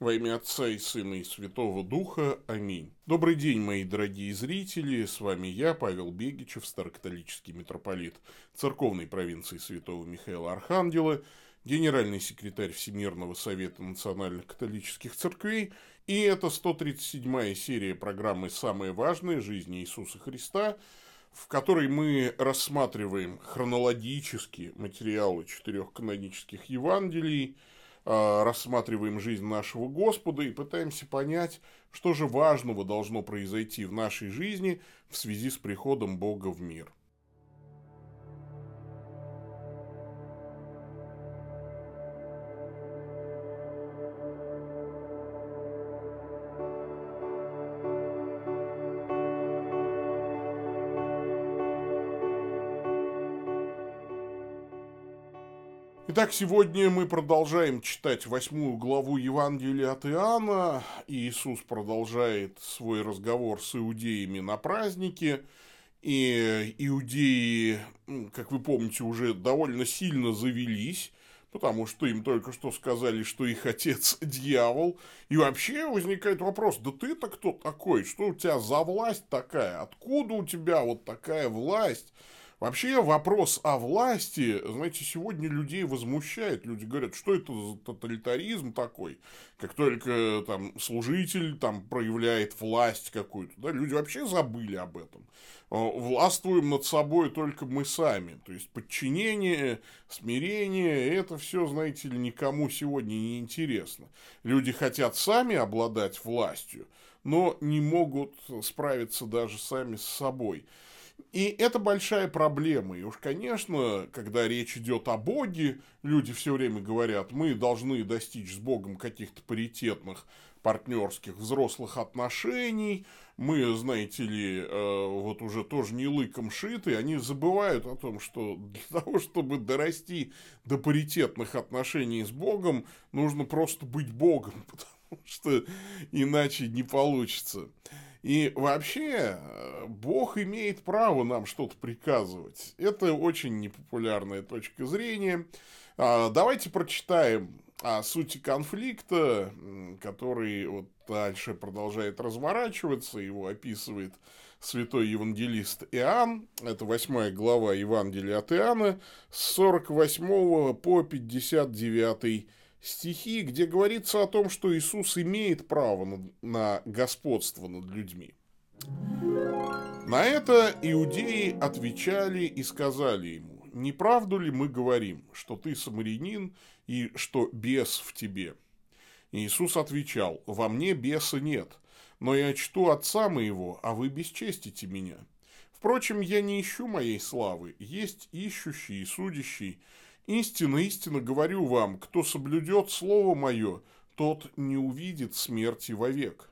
Во имя Отца и Сына и Святого Духа. Аминь. Добрый день, мои дорогие зрители. С вами я, Павел Бегичев, старокатолический митрополит церковной провинции Святого Михаила Архангела, генеральный секретарь Всемирного Совета Национальных Католических Церквей. И это 137-я серия программы «Самые важные. Жизни Иисуса Христа», в которой мы рассматриваем хронологически материалы четырех канонических Евангелий – рассматриваем жизнь нашего Господа и пытаемся понять, что же важного должно произойти в нашей жизни в связи с приходом Бога в мир. Итак, сегодня мы продолжаем читать восьмую главу Евангелия от Иоанна. И Иисус продолжает свой разговор с иудеями на празднике. И иудеи, как вы помните, уже довольно сильно завелись, потому что им только что сказали, что их отец дьявол. И вообще возникает вопрос, да ты-то кто такой? Что у тебя за власть такая? Откуда у тебя вот такая власть? Вообще вопрос о власти, знаете, сегодня людей возмущает. Люди говорят, что это за тоталитаризм такой. Как только там служитель там проявляет власть какую-то, да, люди вообще забыли об этом. Властвуем над собой только мы сами. То есть подчинение, смирение, это все, знаете ли, никому сегодня не интересно. Люди хотят сами обладать властью, но не могут справиться даже сами с собой. И это большая проблема. И уж, конечно, когда речь идет о Боге, люди все время говорят, мы должны достичь с Богом каких-то паритетных партнерских взрослых отношений, мы, знаете ли, э, вот уже тоже не лыком шиты, они забывают о том, что для того, чтобы дорасти до паритетных отношений с Богом, нужно просто быть Богом, потому что иначе не получится. И вообще, э, Бог имеет право нам что-то приказывать. Это очень непопулярная точка зрения. А, давайте прочитаем о сути конфликта, который вот дальше продолжает разворачиваться, его описывает святой евангелист Иоанн, это восьмая глава Евангелия от Иоанна, с 48 по 59 стихи, где говорится о том, что Иисус имеет право на, на господство над людьми. На это иудеи отвечали и сказали ему, не правду ли мы говорим, что ты самарянин и что бес в тебе? Иисус отвечал, во мне беса нет, но я чту отца моего, а вы бесчестите меня. Впрочем, я не ищу моей славы, есть ищущий и судящий, Истинно, истинно говорю вам, кто соблюдет слово мое, тот не увидит смерти вовек.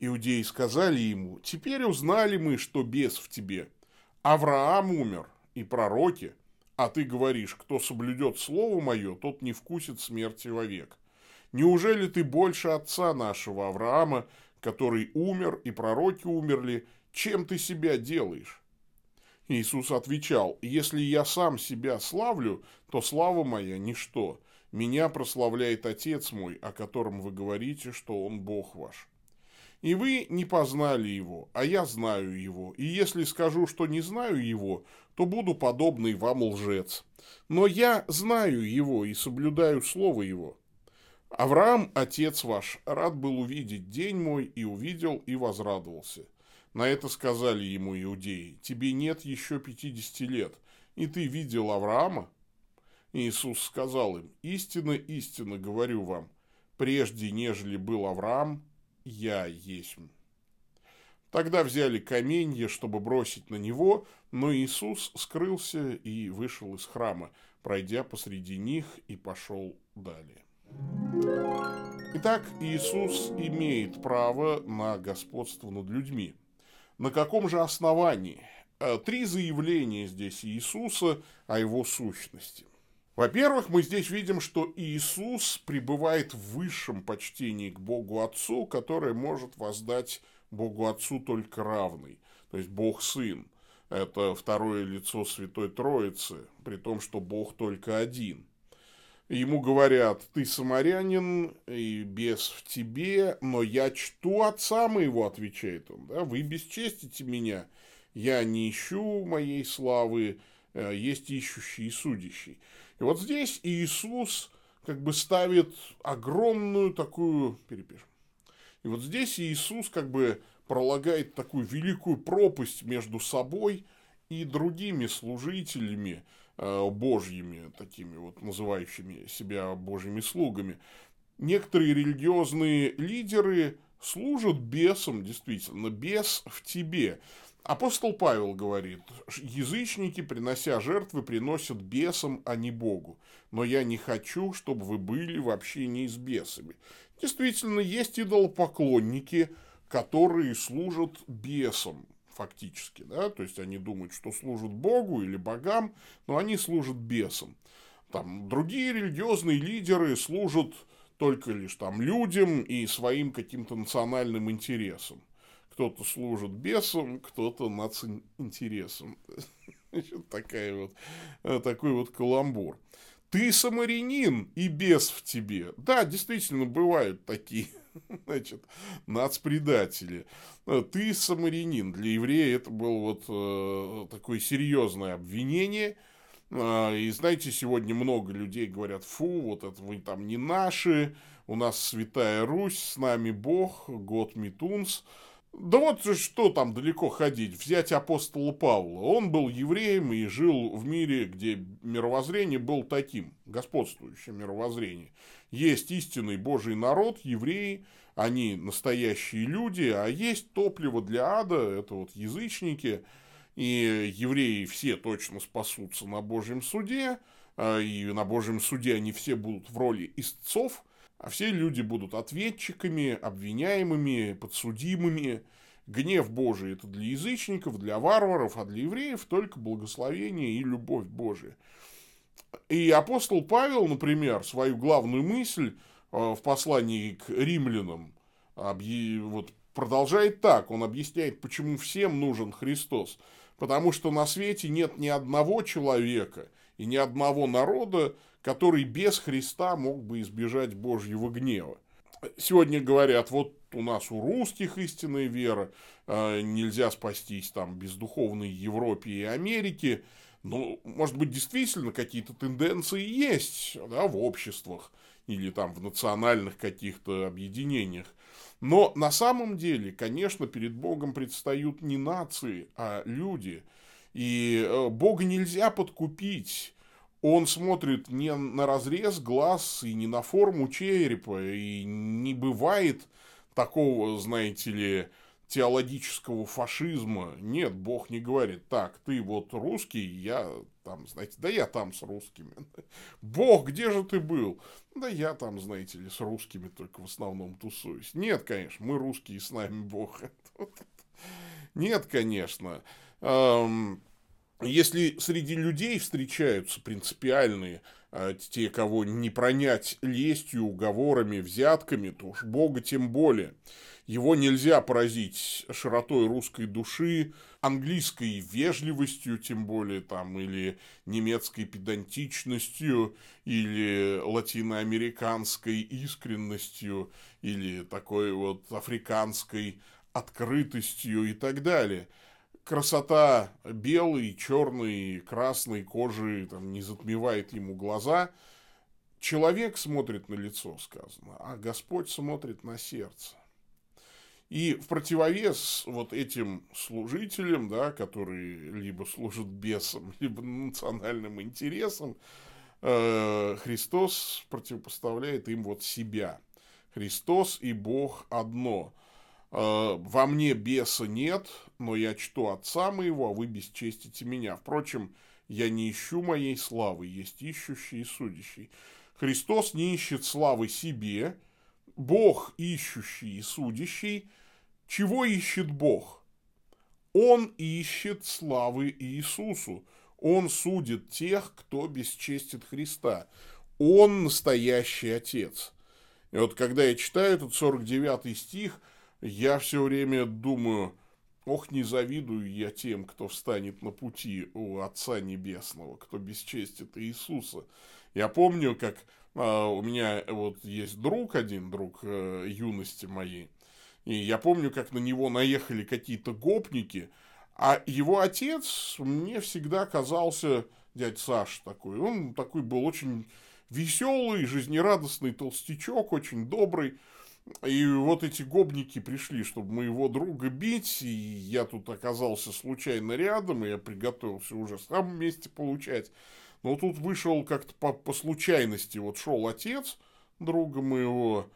Иудеи сказали ему, теперь узнали мы, что бес в тебе. Авраам умер, и пророки, а ты говоришь, кто соблюдет слово мое, тот не вкусит смерти вовек. Неужели ты больше отца нашего Авраама, который умер, и пророки умерли, чем ты себя делаешь? Иисус отвечал, «Если я сам себя славлю, то слава моя – ничто. Меня прославляет Отец мой, о котором вы говорите, что Он Бог ваш. И вы не познали Его, а я знаю Его. И если скажу, что не знаю Его, то буду подобный вам лжец. Но я знаю Его и соблюдаю Слово Его. Авраам, отец ваш, рад был увидеть день мой, и увидел, и возрадовался». На это сказали ему иудеи, тебе нет еще пятидесяти лет, и ты видел Авраама? Иисус сказал им, истинно, истинно говорю вам, прежде нежели был Авраам, я есть. Тогда взяли каменье, чтобы бросить на него, но Иисус скрылся и вышел из храма, пройдя посреди них и пошел далее. Итак, Иисус имеет право на господство над людьми – на каком же основании? Э, три заявления здесь Иисуса о его сущности. Во-первых, мы здесь видим, что Иисус пребывает в высшем почтении к Богу Отцу, которое может воздать Богу Отцу только равный, то есть Бог Сын. Это второе лицо Святой Троицы, при том, что Бог только один. Ему говорят, ты самарянин, и бес в тебе, но я чту отца моего, отвечает он, да, вы бесчестите меня, я не ищу моей славы, э, есть ищущий и судящий. И вот здесь Иисус как бы ставит огромную такую, перепишем, и вот здесь Иисус как бы пролагает такую великую пропасть между собой и другими служителями божьими, такими вот называющими себя божьими слугами. Некоторые религиозные лидеры служат бесам, действительно, бес в тебе. Апостол Павел говорит, язычники, принося жертвы, приносят бесам, а не Богу. Но я не хочу, чтобы вы были в общении с бесами. Действительно, есть идолопоклонники, которые служат бесам фактически, да, то есть они думают, что служат Богу или богам, но они служат бесам. Там другие религиозные лидеры служат только лишь там людям и своим каким-то национальным интересам. Кто-то служит бесам, кто-то нацинтересам. Такая вот, э, такой вот каламбур. Ты самарянин и бес в тебе. Да, действительно, бывают такие значит, нацпредатели. Ты самарянин. Для еврея это было вот э, такое серьезное обвинение. Э, и знаете, сегодня много людей говорят, фу, вот это вы там не наши, у нас Святая Русь, с нами Бог, год Митунс. Да вот что там далеко ходить, взять апостола Павла. Он был евреем и жил в мире, где мировоззрение было таким, господствующее мировоззрение. Есть истинный Божий народ, евреи, они настоящие люди, а есть топливо для ада, это вот язычники, и евреи все точно спасутся на Божьем суде, а, и на Божьем суде они все будут в роли истцов, а все люди будут ответчиками, обвиняемыми, подсудимыми. Гнев Божий – это для язычников, для варваров, а для евреев только благословение и любовь Божия. И апостол Павел, например, свою главную мысль э, в послании к римлянам вот, продолжает так. Он объясняет, почему всем нужен Христос. Потому что на свете нет ни одного человека и ни одного народа, который без Христа мог бы избежать Божьего гнева. Сегодня говорят, вот у нас у русских истинная вера, э, нельзя спастись там без духовной Европе и Америки. Ну, может быть, действительно какие-то тенденции есть да, в обществах или там в национальных каких-то объединениях. Но на самом деле, конечно, перед Богом предстают не нации, а люди. И э, Бога нельзя подкупить он смотрит не на разрез глаз и не на форму черепа, и не бывает такого, знаете ли, теологического фашизма. Нет, Бог не говорит, так, ты вот русский, я там, знаете, да я там с русскими. Бог, где же ты был? Да я там, знаете ли, с русскими только в основном тусуюсь. Нет, конечно, мы русские, с нами Бог. Нет, конечно. Если среди людей встречаются принципиальные, а, те, кого не пронять лестью, уговорами, взятками, то уж Бога тем более. Его нельзя поразить широтой русской души, английской вежливостью, тем более там, или немецкой педантичностью, или латиноамериканской искренностью, или такой вот африканской открытостью и так далее – красота белой, черной, красной кожи там, не затмевает ему глаза. Человек смотрит на лицо, сказано, а Господь смотрит на сердце. И в противовес вот этим служителям, да, которые либо служат бесам, либо национальным интересам, э, Христос противопоставляет им вот себя. Христос и Бог одно – во мне беса нет, но я чту отца моего, а вы бесчестите меня. Впрочем, я не ищу моей славы, есть ищущий и судящий. Христос не ищет славы себе, Бог ищущий и судящий. Чего ищет Бог? Он ищет славы Иисусу. Он судит тех, кто бесчестит Христа. Он настоящий Отец. И вот когда я читаю этот 49 стих – я все время думаю, Ох, не завидую я тем, кто встанет на пути у Отца Небесного, кто бесчестит Иисуса. Я помню, как а, у меня вот есть друг один, друг э, юности моей, и я помню, как на него наехали какие-то гопники, а его отец мне всегда казался дядь Саш такой. Он такой был очень веселый, жизнерадостный толстячок, очень добрый. И вот эти гобники пришли, чтобы моего друга бить, и я тут оказался случайно рядом, и я приготовился уже сам вместе получать. Но тут вышел как-то по, по случайности, вот шел отец друга моего,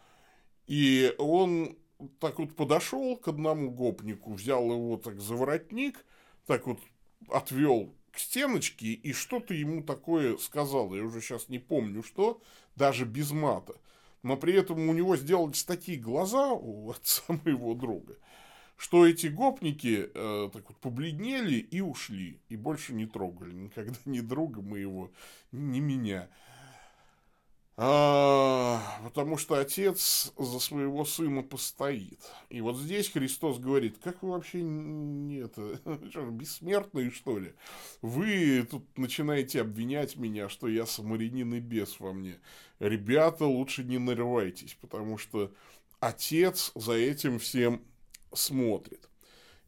и он так вот подошел к одному гопнику, взял его так за воротник, так вот отвел к стеночке и что-то ему такое сказал. Я уже сейчас не помню что, даже без мата. Но при этом у него сделались такие глаза у отца моего друга, что эти гопники э, так вот побледнели и ушли. И больше не трогали никогда ни друга моего, ни меня. А, потому что отец за своего сына постоит. И вот здесь Христос говорит, как вы вообще не это, что, бессмертные, что ли? Вы тут начинаете обвинять меня, что я самарянин и бес во мне. Ребята, лучше не нарывайтесь, потому что отец за этим всем смотрит.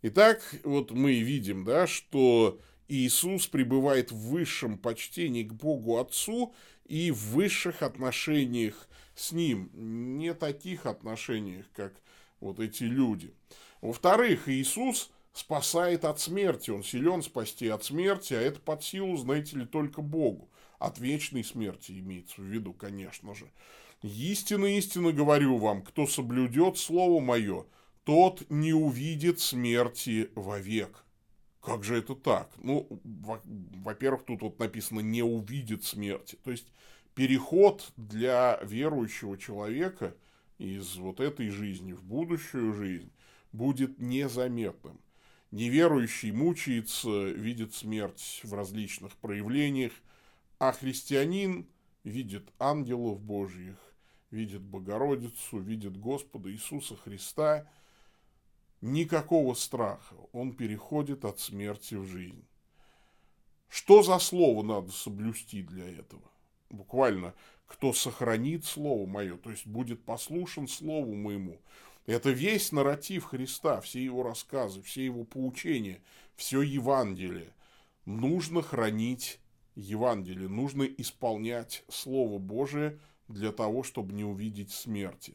Итак, вот мы видим, да, что Иисус пребывает в высшем почтении к Богу Отцу – и в высших отношениях с ним, не таких отношениях, как вот эти люди. Во-вторых, Иисус спасает от смерти, он силен спасти от смерти, а это под силу, знаете ли, только Богу. От вечной смерти имеется в виду, конечно же. Истинно, истинно говорю вам, кто соблюдет Слово Мое, тот не увидит смерти вовек. Как же это так? Ну, во-первых, тут вот написано «не увидит смерти». То есть, переход для верующего человека из вот этой жизни в будущую жизнь будет незаметным. Неверующий мучается, видит смерть в различных проявлениях, а христианин видит ангелов Божьих, видит Богородицу, видит Господа Иисуса Христа – никакого страха, он переходит от смерти в жизнь. Что за слово надо соблюсти для этого? Буквально, кто сохранит слово мое, то есть будет послушен слову моему. Это весь нарратив Христа, все его рассказы, все его поучения, все Евангелие. Нужно хранить Евангелие, нужно исполнять Слово Божие для того, чтобы не увидеть смерти.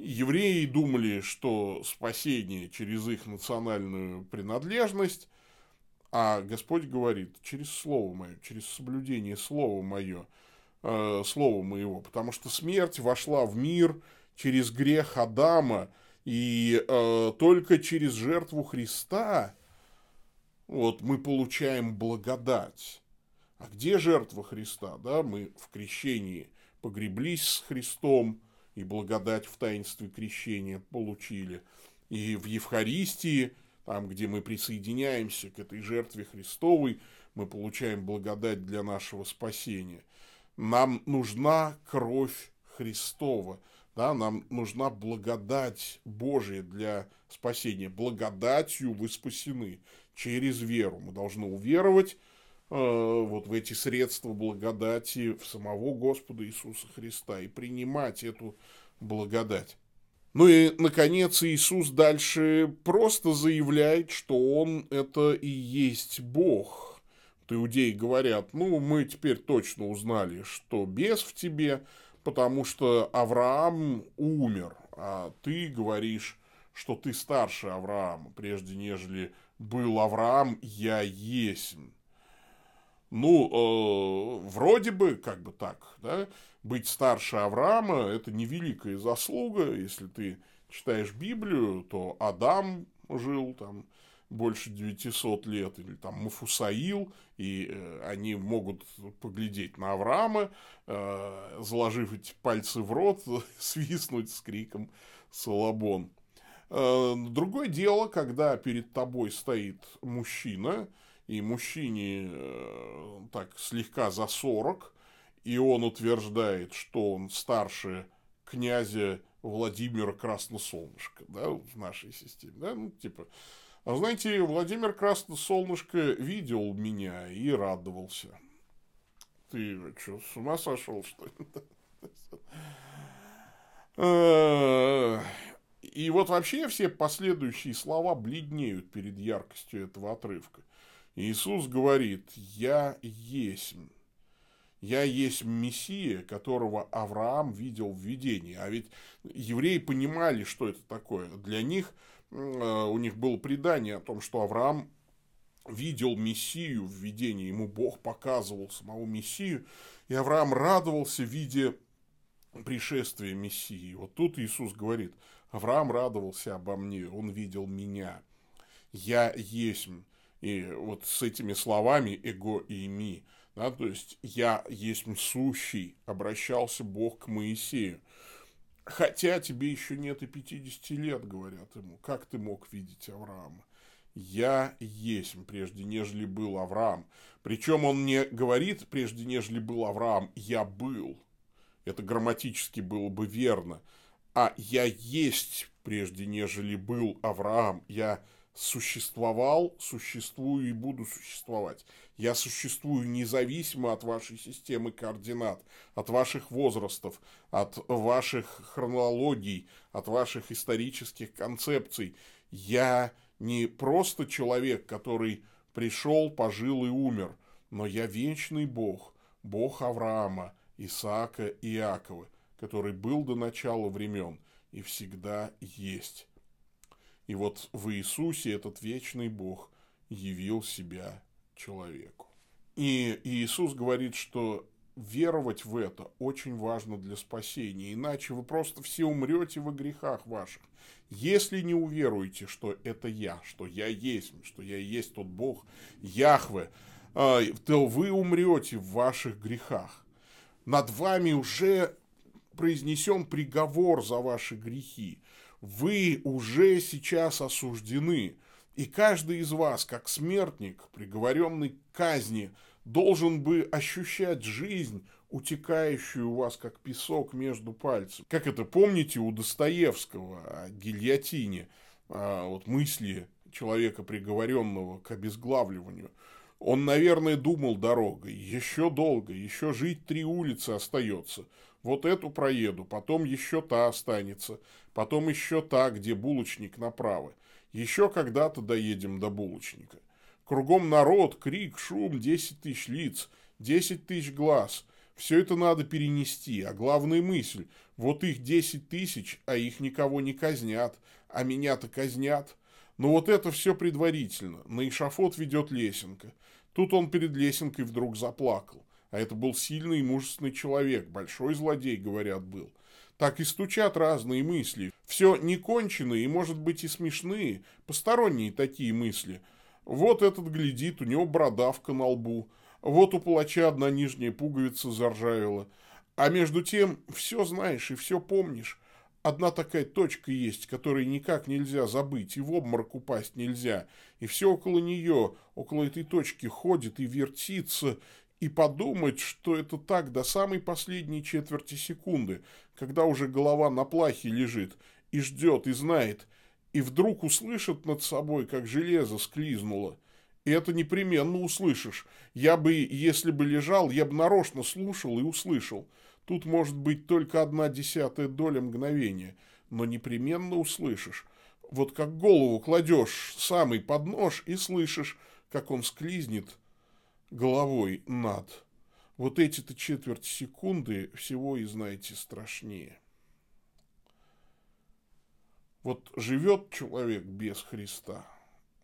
Евреи думали, что спасение через их национальную принадлежность, а Господь говорит, через Слово Мое, через соблюдение Слова Мое, э, Слова Моего, потому что смерть вошла в мир через грех Адама, и э, только через жертву Христа вот, мы получаем благодать. А где жертва Христа? Да? Мы в крещении погреблись с Христом, и благодать в таинстве крещения получили. И в Евхаристии, там, где мы присоединяемся к этой жертве Христовой, мы получаем благодать для нашего спасения. Нам нужна кровь Христова, да, нам нужна благодать Божия для спасения. Благодатью вы спасены через веру. Мы должны уверовать вот в эти средства благодати в самого Господа Иисуса Христа и принимать эту благодать. Ну и, наконец, Иисус дальше просто заявляет, что Он это и есть Бог. Вот иудеи говорят, ну, мы теперь точно узнали, что бес в тебе, потому что Авраам умер, а ты говоришь, что ты старше Авраама, прежде нежели был Авраам, я есть. Ну, э, вроде бы, как бы так, да, быть старше Авраама – это невеликая заслуга. Если ты читаешь Библию, то Адам жил там больше 900 лет, или там Мафусаил, и э, они могут поглядеть на Авраама, э, заложив эти пальцы в рот, свистнуть с криком «Салабон». Э, другое дело, когда перед тобой стоит мужчина, и мужчине э, так слегка за 40, и он утверждает, что он старше князя Владимира Красносолнышко, да, в нашей системе, да, ну, типа, а знаете, Владимир Красносолнышко видел меня и радовался. Ты что, с ума сошел, что ли? Э, и вот вообще все последующие слова бледнеют перед яркостью этого отрывка. Иисус говорит, я есть. Я есть Мессия, которого Авраам видел в видении. А ведь евреи понимали, что это такое. Для них, э, у них было предание о том, что Авраам видел Мессию в видении. Ему Бог показывал самого Мессию. И Авраам радовался, видя пришествия Мессии. Вот тут Иисус говорит, Авраам радовался обо мне, он видел меня. Я есть. И вот с этими словами «эго и ми», да, то есть «я есть сущий», обращался Бог к Моисею. Хотя тебе еще нет и 50 лет, говорят ему. Как ты мог видеть Авраама? Я есть, прежде нежели был Авраам. Причем он не говорит, прежде нежели был Авраам, я был. Это грамматически было бы верно. А я есть, прежде нежели был Авраам. Я существовал, существую и буду существовать. Я существую независимо от вашей системы координат, от ваших возрастов, от ваших хронологий, от ваших исторических концепций. Я не просто человек, который пришел, пожил и умер, но я вечный Бог, Бог Авраама, Исаака и Иакова, который был до начала времен и всегда есть. И вот в Иисусе этот вечный Бог явил себя человеку. И Иисус говорит, что веровать в это очень важно для спасения, иначе вы просто все умрете во грехах ваших. Если не уверуете, что это я, что я есть, что я есть тот Бог, Яхве, а, то вы умрете в ваших грехах. Над вами уже произнесен приговор за ваши грехи вы уже сейчас осуждены, и каждый из вас, как смертник, приговоренный к казни, должен бы ощущать жизнь, утекающую у вас, как песок между пальцев. Как это помните у Достоевского о гильотине, вот мысли человека, приговоренного к обезглавливанию. Он, наверное, думал дорогой, еще долго, еще жить три улицы остается – вот эту проеду, потом еще та останется, потом еще та, где булочник направо. Еще когда-то доедем до булочника. Кругом народ, крик, шум, десять тысяч лиц, десять тысяч глаз. Все это надо перенести, а главная мысль, вот их десять тысяч, а их никого не казнят, а меня-то казнят. Но вот это все предварительно, на эшафот ведет лесенка. Тут он перед лесенкой вдруг заплакал. А это был сильный и мужественный человек, большой злодей, говорят, был. Так и стучат разные мысли. Все неконченные и, может быть, и смешные, посторонние такие мысли. Вот этот глядит, у него бородавка на лбу. Вот у палача одна нижняя пуговица заржавела. А между тем, все знаешь и все помнишь. Одна такая точка есть, которой никак нельзя забыть, и в обморок упасть нельзя. И все около нее, около этой точки ходит и вертится, и подумать, что это так до самой последней четверти секунды, когда уже голова на плахе лежит и ждет, и знает, и вдруг услышит над собой, как железо склизнуло. И это непременно услышишь. Я бы, если бы лежал, я бы нарочно слушал и услышал. Тут может быть только одна десятая доля мгновения, но непременно услышишь. Вот как голову кладешь самый под нож и слышишь, как он склизнет, головой над. Вот эти-то четверть секунды всего и знаете страшнее. Вот живет человек без Христа,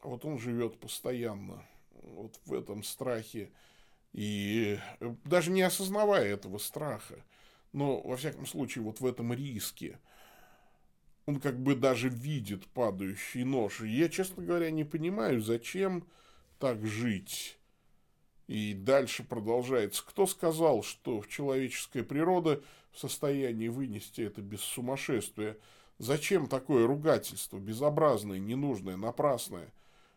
вот он живет постоянно вот в этом страхе, и даже не осознавая этого страха, но, во всяком случае, вот в этом риске, он как бы даже видит падающий нож. И я, честно говоря, не понимаю, зачем так жить и дальше продолжается. Кто сказал, что человеческая природа в состоянии вынести это без сумасшествия? Зачем такое ругательство, безобразное, ненужное, напрасное?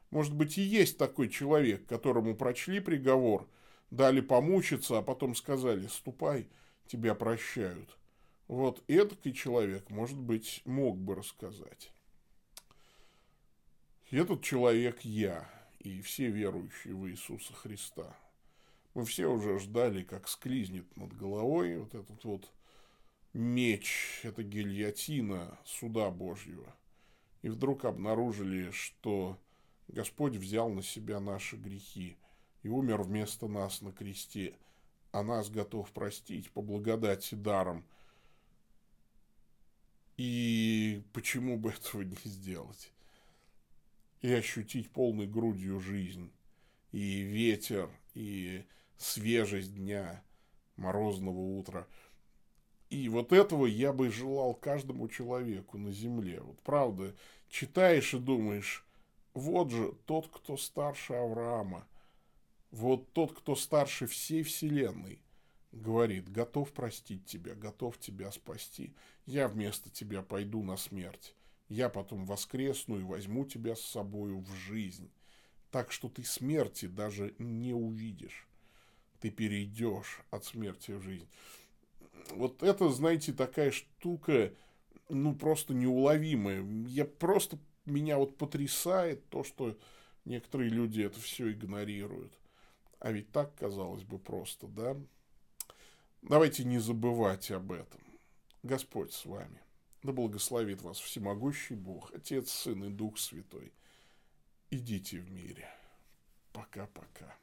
Может быть, и есть такой человек, которому прочли приговор, дали помучиться, а потом сказали «ступай, тебя прощают». Вот этот человек, может быть, мог бы рассказать. Этот человек я и все верующие в Иисуса Христа. Мы все уже ждали, как склизнет над головой вот этот вот меч, это гильотина суда Божьего. И вдруг обнаружили, что Господь взял на себя наши грехи и умер вместо нас на кресте, а нас готов простить по благодати даром. И почему бы этого не сделать? И ощутить полной грудью жизнь, и ветер, и свежесть дня, морозного утра. И вот этого я бы желал каждому человеку на земле. Вот правда, читаешь и думаешь, вот же тот, кто старше Авраама, вот тот, кто старше всей вселенной, говорит, готов простить тебя, готов тебя спасти. Я вместо тебя пойду на смерть я потом воскресну и возьму тебя с собою в жизнь. Так что ты смерти даже не увидишь. Ты перейдешь от смерти в жизнь. Вот это, знаете, такая штука, ну, просто неуловимая. Я просто, меня вот потрясает то, что некоторые люди это все игнорируют. А ведь так, казалось бы, просто, да? Давайте не забывать об этом. Господь с вами. Да благословит вас всемогущий Бог, Отец, Сын и Дух Святой. Идите в мире. Пока-пока.